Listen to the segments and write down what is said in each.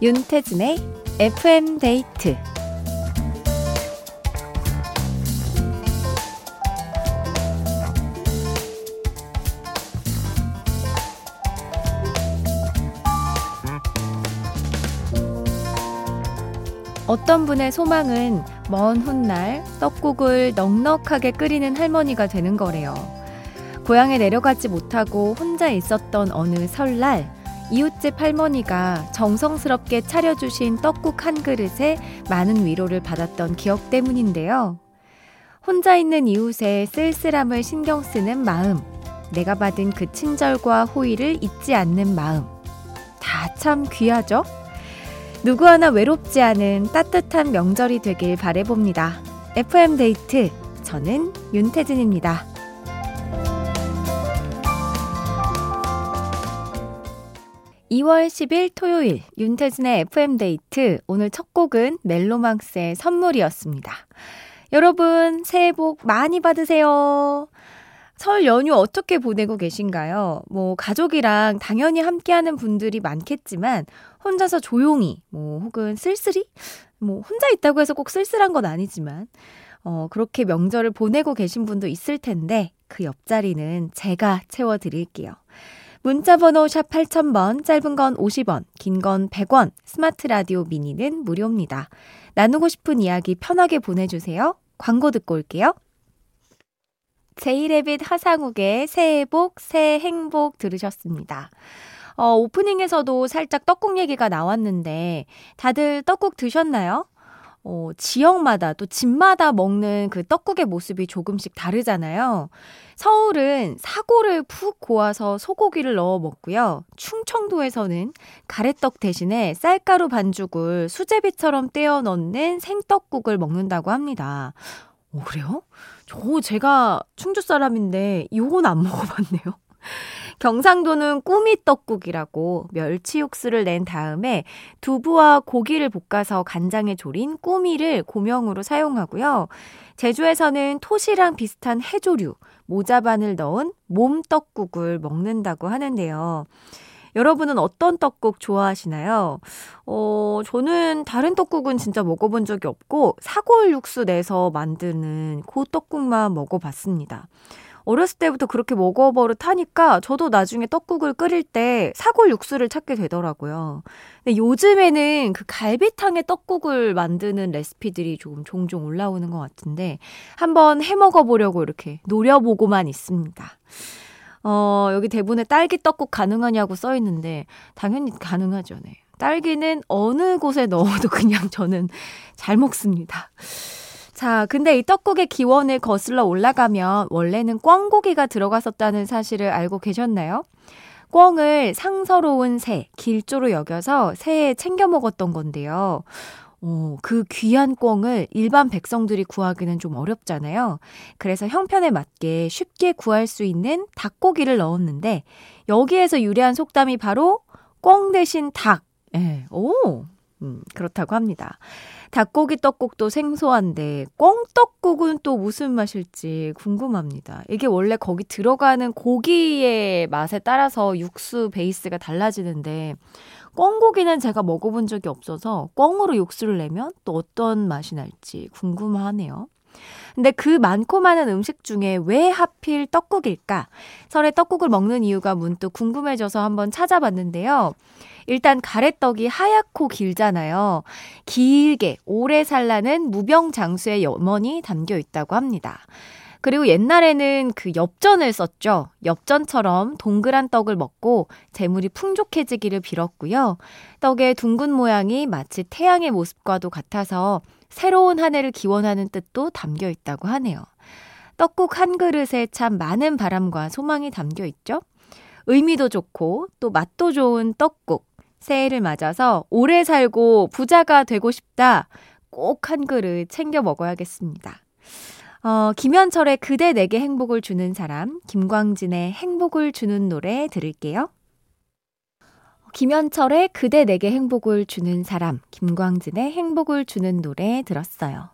윤태진의 FM 데이트 어떤 분의 소망은 먼 훗날 떡국을 넉넉하게 끓이는 할머니가 되는 거래요. 고향에 내려가지 못하고 혼자 있었던 어느 설날, 이웃집 할머니가 정성스럽게 차려주신 떡국 한 그릇에 많은 위로를 받았던 기억 때문인데요. 혼자 있는 이웃의 쓸쓸함을 신경 쓰는 마음, 내가 받은 그 친절과 호의를 잊지 않는 마음. 다 참 귀하죠? 누구 하나 외롭지 않은 따뜻한 명절이 되길 바래봅니다. FM데이트. 저는 윤태진입니다. 2월 10일 토요일 윤태진의 FM데이트. 오늘 첫 곡은 멜로망스의 선물이었습니다. 여러분, 새해 복 많이 받으세요. 설 연휴 어떻게 보내고 계신가요? 뭐, 가족이랑 당연히 함께하는 분들이 많겠지만, 혼자서 조용히, 뭐, 혹은 쓸쓸히? 뭐, 혼자 있다고 해서 꼭 쓸쓸한 건 아니지만, 어, 그렇게 명절을 보내고 계신 분도 있을 텐데, 그 옆자리는 제가 채워 드릴게요. 문자번호 샵 8000번, 짧은 건 50원, 긴 건 100원, 스마트 라디오 미니는 무료입니다. 나누고 싶은 이야기 편하게 보내주세요. 광고 듣고 올게요. 제이레빗 하상욱의 새해 복, 새해 행복 들으셨습니다. 어, 오프닝에서도 살짝 떡국 얘기가 나왔는데 다들 떡국 드셨나요? 어, 지역마다 또 집마다 먹는 그 떡국의 모습이 조금씩 다르잖아요. 서울은 사골을 푹 고아서 소고기를 넣어 먹고요. 충청도에서는 가래떡 대신에 쌀가루 반죽을 수제비처럼 떼어 넣는 생떡국을 먹는다고 합니다. 오, 그래요? 저 제가 충주 사람인데 요건 안 먹어봤네요. 경상도는 꾸미떡국이라고 멸치 육수를 낸 다음에 두부와 고기를 볶아서 간장에 졸인 꾸미를 고명으로 사용하고요. 제주에서는 토시랑 비슷한 해조류, 모자반을 넣은 몸떡국을 먹는다고 하는데요. 여러분은 어떤 떡국 좋아하시나요? 어, 저는 다른 떡국은 진짜 먹어본 적이 없고 사골 육수 내서 만드는 그 떡국만 먹어봤습니다. 어렸을 때부터 그렇게 먹어버릇하니까 저도 나중에 떡국을 끓일 때 사골 육수를 찾게 되더라고요. 근데 요즘에는 그 갈비탕에 떡국을 만드는 레시피들이 조금 종종 올라오는 것 같은데 한번 해 먹어보려고 이렇게 노려보고만 있습니다. 어, 여기 대본에 딸기 떡국 가능하냐고 써 있는데 당연히 가능하죠. 네. 딸기는 어느 곳에 넣어도 그냥 저는 잘 먹습니다. 자, 근데 이 떡국의 기원을 거슬러 올라가면 원래는 꿩고기가 들어갔었다는 사실을 알고 계셨나요? 꿩을 상서로운 새, 길조로 여겨서 새에 챙겨 먹었던 건데요. 어, 그 귀한 꿩을 일반 백성들이 구하기는 좀 어렵잖아요. 그래서 형편에 맞게 쉽게 구할 수 있는 닭고기를 넣었는데 여기에서 유래한 속담이 바로 꿩 대신 닭. 예, 오, 음, 그렇다고 합니다. 닭고기 떡국도 생소한데 꿩떡국은 또 무슨 맛일지 궁금합니다. 이게 원래 거기 들어가는 고기의 맛에 따라서 육수 베이스가 달라지는데 꿩고기는 제가 먹어본 적이 없어서 꿩으로 육수를 내면 또 어떤 맛이 날지 궁금하네요. 근데 그 많고 많은 음식 중에 왜 하필 떡국일까? 설에 떡국을 먹는 이유가 문득 궁금해져서 한번 찾아봤는데요. 일단 가래떡이 하얗고 길잖아요. 길게 오래 살라는 무병장수의 염원이 담겨 있다고 합니다. 그리고 옛날에는 그 엽전을 썼죠. 엽전처럼 동그란 떡을 먹고 재물이 풍족해지기를 빌었고요. 떡의 둥근 모양이 마치 태양의 모습과도 같아서 새로운 한 해를 기원하는 뜻도 담겨 있다고 하네요. 떡국 한 그릇에 참 많은 바람과 소망이 담겨 있죠. 의미도 좋고 또 맛도 좋은 떡국. 새해를 맞아서 오래 살고 부자가 되고 싶다. 꼭 한 그릇 챙겨 먹어야겠습니다. 어, 김현철의 그대 내게 행복을 주는 사람, 김광진의 행복을 주는 노래 들을게요. 김현철의 그대 내게 행복을 주는 사람, 김광진의 행복을 주는 노래 들었어요.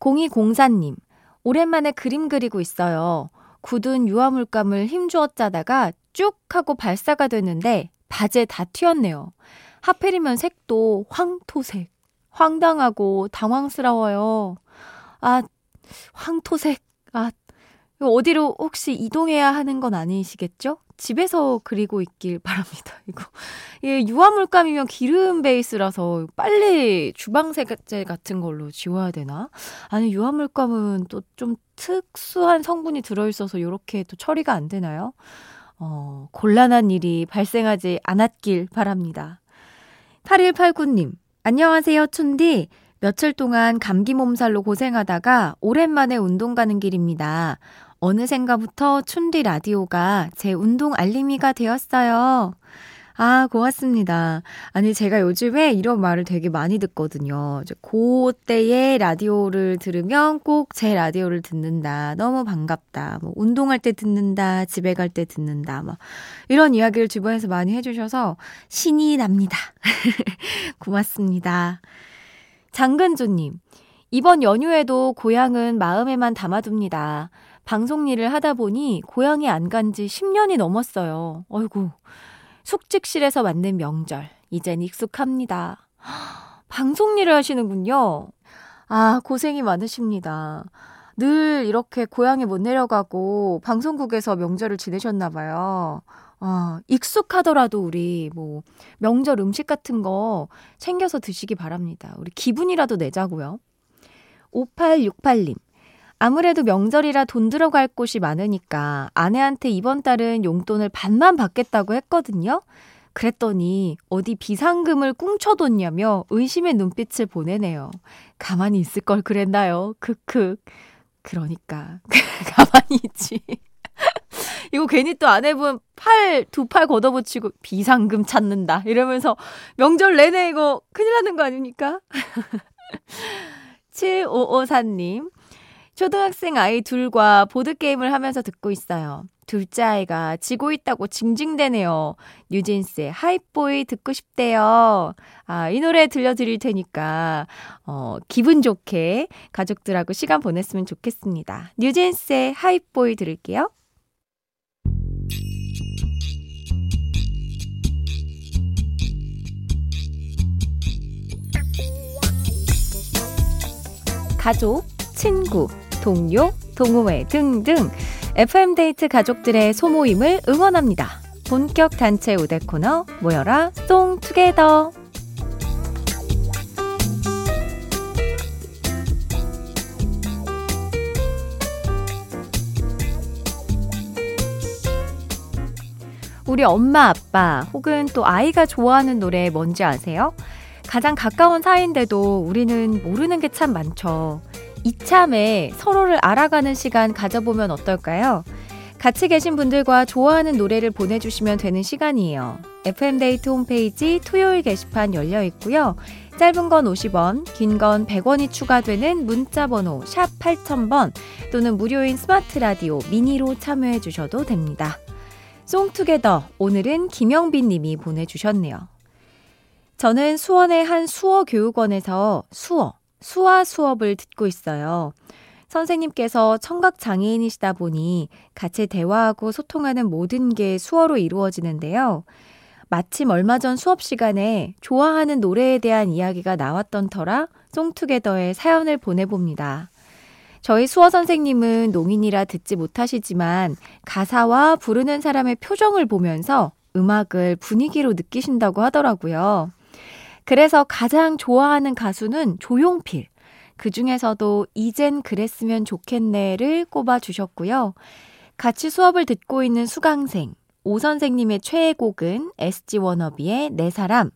0204님, 오랜만에 그림 그리고 있어요. 굳은 유화물감을 힘주어 짜다가 쭉 하고 발사가 됐는데 바지에 다 튀었네요. 하필이면 색도 황토색. 황당하고 당황스러워요. 아, 황토색. 아, 어디로 혹시 이동해야 하는 건 아니시겠죠? 집에서 그리고 있길 바랍니다. 이거 예, 유화물감이면 기름 베이스라서 빨리 주방 세제 같은 걸로 지워야 되나? 아니 유화물감은 또 좀 특수한 성분이 들어있어서 이렇게 또 처리가 안 되나요? 어, 곤란한 일이 발생하지 않았길 바랍니다. 8189님, 안녕하세요, 춘디. 며칠 동안 감기 몸살로 고생하다가 오랜만에 운동 가는 길입니다. 어느샌가부터 춘디 라디오가 제 운동 알림이가 되었어요. 아, 고맙습니다. 아니, 제가 요즘에 이런 말을 되게 많이 듣거든요. 그때에 라디오를 들으면 꼭 제 라디오를 듣는다. 너무 반갑다. 뭐, 운동할 때 듣는다. 집에 갈 때 듣는다. 막, 이런 이야기를 주변에서 많이 해주셔서 신이 납니다. 고맙습니다. 장근조님, 이번 연휴에도 고향은 마음에만 담아둡니다. 방송 일을 하다 보니 고향에 안 간 지 10년이 넘었어요. 어이구. 숙직실에서 맞는 명절. 이젠 익숙합니다. 방송 일을 하시는군요. 아, 고생이 많으십니다. 늘 이렇게 고향에 못 내려가고 방송국에서 명절을 지내셨나 봐요. 아, 익숙하더라도 우리 뭐 명절 음식 같은 거 챙겨서 드시기 바랍니다. 우리 기분이라도 내자고요. 5868님. 아무래도 명절이라 돈 들어갈 곳이 많으니까 아내한테 이번 달은 용돈을 반만 받겠다고 했거든요. 그랬더니 어디 비상금을 꿍쳐뒀냐며 의심의 눈빛을 보내네요. 가만히 있을 걸 그랬나요? 크크. 그러니까 가만히 있지. 이거 괜히 또 아내분 팔, 두 팔 걷어붙이고 비상금 찾는다. 이러면서 명절 내내 이거 큰일 나는 거 아닙니까? 7554님. 초등학생 아이 둘과 보드게임을 하면서 듣고 있어요. 둘째 아이가 지고 있다고 징징대네요. 뉴진스의 하이보이 듣고 싶대요. 아, 이 노래 들려드릴 테니까, 어, 기분 좋게 가족들하고 시간 보냈으면 좋겠습니다. 뉴진스의 하이보이 들을게요. 가족, 친구, 동료, 동호회 등등 FM데이트 가족들의 소모임을 응원합니다. 본격 단체 우대 코너 모여라 송투게더 우리 엄마 아빠 혹은 또 아이가 좋아하는 노래 뭔지 아세요? 가장 가까운 사이인데도 우리는 모르는 게 참 많죠. 이참에 서로를 알아가는 시간 가져보면 어떨까요? 같이 계신 분들과 좋아하는 노래를 보내주시면 되는 시간이에요. FM데이트 홈페이지 토요일 게시판 열려 있고요. 짧은 건 50원, 긴 건 100원이 추가되는 문자 번호 샵 8000번 또는 무료인 스마트 라디오 미니로 참여해 주셔도 됩니다. 송투게더 오늘은 김영빈 님이 보내주셨네요. 저는 수원의 한 수어 교육원에서 수어, 수화 수업을 듣고 있어요. 선생님께서 청각 장애인이시다 보니 같이 대화하고 소통하는 모든 게 수어로 이루어지는데요. 마침 얼마 전 수업 시간에 좋아하는 노래에 대한 이야기가 나왔던 터라 송투게더에 사연을 보내봅니다. 저희 수어 선생님은 농인이라 듣지 못하시지만 가사와 부르는 사람의 표정을 보면서 음악을 분위기로 느끼신다고 하더라고요. 그래서 가장 좋아하는 가수는 조용필. 그 중에서도 이젠 그랬으면 좋겠네를 꼽아 주셨고요. 같이 수업을 듣고 있는 수강생, 오 선생님의 최애곡은 SG 워너비의 내 사람,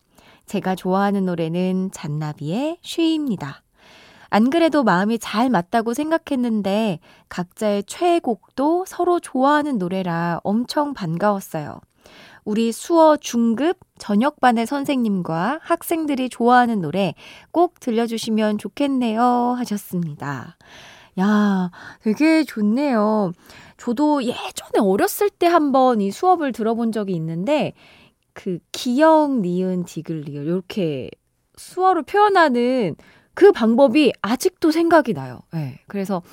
제가 좋아하는 노래는 잔나비의 쉬입니다. 안 그래도 마음이 잘 맞다고 생각했는데 각자의 최애곡도 서로 좋아하는 노래라 엄청 반가웠어요. 우리 수어 중급 저녁반의 선생님과 학생들이 좋아하는 노래 꼭 들려주시면 좋겠네요. 하셨습니다. 야, 되게 좋네요. 저도 예전에 어렸을 때 한번 이 수업을 들어본 적이 있는데, 그, 기역, 니은, 디글, 리을, 이렇게 수어로 표현하는 그 방법이 아직도 생각이 나요. 네, 그래서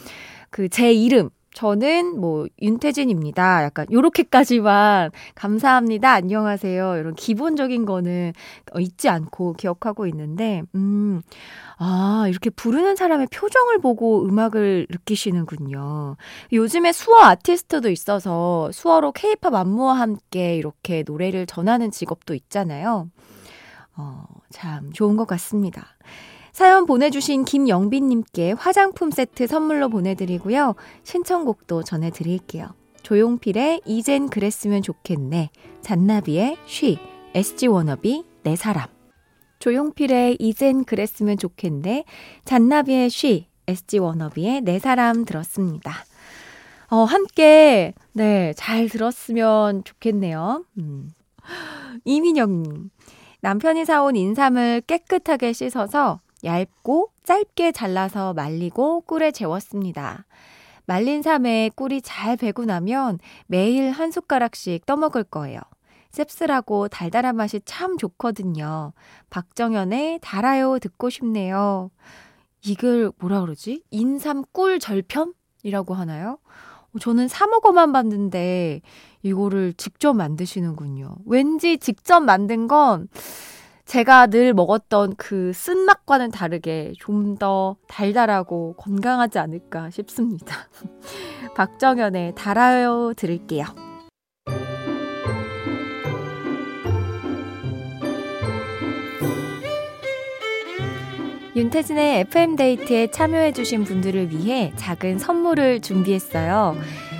그 제 이름, 저는 뭐 윤태진입니다. 약간 요렇게까지만 감사합니다. 안녕하세요. 이런 기본적인 거는 잊지 않고 기억하고 있는데 음. 아, 이렇게 부르는 사람의 표정을 보고 음악을 느끼시는군요. 요즘에 수어 아티스트도 있어서 수어로 케이팝 안무와 함께 이렇게 노래를 전하는 직업도 있잖아요. 어, 참 좋은 것 같습니다. 사연 보내주신 김영빈님께 화장품 세트 선물로 보내드리고요. 신청곡도 전해드릴게요. 조용필의 이젠 그랬으면 좋겠네. 잔나비의 쉬. SG 워너비 내 사람. 조용필의 이젠 그랬으면 좋겠네. 잔나비의 쉬. SG 워너비의 내 사람 들었습니다. 어, 함께, 네, 잘 들었으면 좋겠네요. 음. 이민영님. 남편이 사온 인삼을 깨끗하게 씻어서 얇고 짧게 잘라서 말리고 꿀에 재웠습니다. 말린 삶에 꿀이 잘 배고 나면 매일 한 숟가락씩 떠먹을 거예요. 씁쓸하고 달달한 맛이 참 좋거든요. 박정현의 달아요 듣고 싶네요. 이걸 뭐라 그러지? 인삼 꿀 절편이라고 하나요? 저는 사 먹어만 봤는데 이거를 직접 만드시는군요. 왠지 직접 만든 건 제가 늘 먹었던 그 쓴맛과는 다르게 좀 더 달달하고 건강하지 않을까 싶습니다. 박정현의 달아요 들을게요. 윤태진의 FM데이트에 참여해주신 분들을 위해 작은 선물을 준비했어요.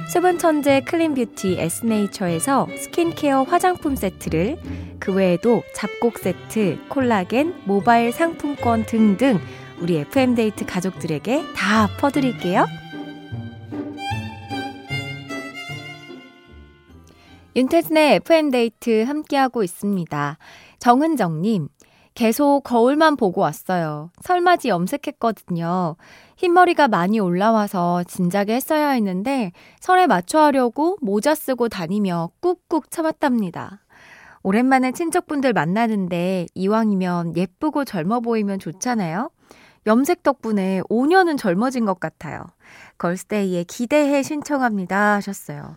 수분 천재 clean beauty 에스네이처에서 스킨케어 화장품 세트를 그 외에도 잡곡 세트, 콜라겐, 모바일 상품권 등등 우리 FM데이트 가족들에게 다 퍼드릴게요. 윤태진의 FM데이트 함께하고 있습니다. 정은정님, 계속 거울만 보고 왔어요. 설맞이 염색했거든요. 흰머리가 많이 올라와서 진작에 했어야 했는데 설에 맞춰 하려고 모자 쓰고 다니며 꾹꾹 참았답니다. 오랜만에 친척분들 만나는데 이왕이면 예쁘고 젊어 보이면 좋잖아요. 염색 덕분에 5년은 젊어진 것 같아요. 걸스데이에 기대해 신청합니다 하셨어요.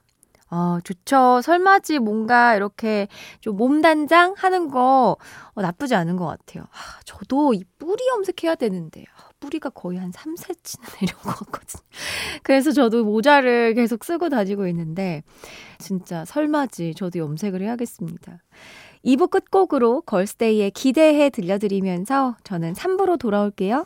어, 좋죠. 설맞이 뭔가 이렇게 좀 몸단장 하는 거 어, 나쁘지 않은 것 같아요. 아, 저도 이 뿌리 염색해야 되는데. 아, 뿌리가 거의 한 3cm는 내려온 것 같거든요. 그래서 저도 모자를 계속 쓰고 다니고 있는데, 진짜 설맞이 저도 염색을 해야겠습니다. 2부 끝곡으로 걸스데이에 기대해 들려드리면서 저는 3부로 돌아올게요.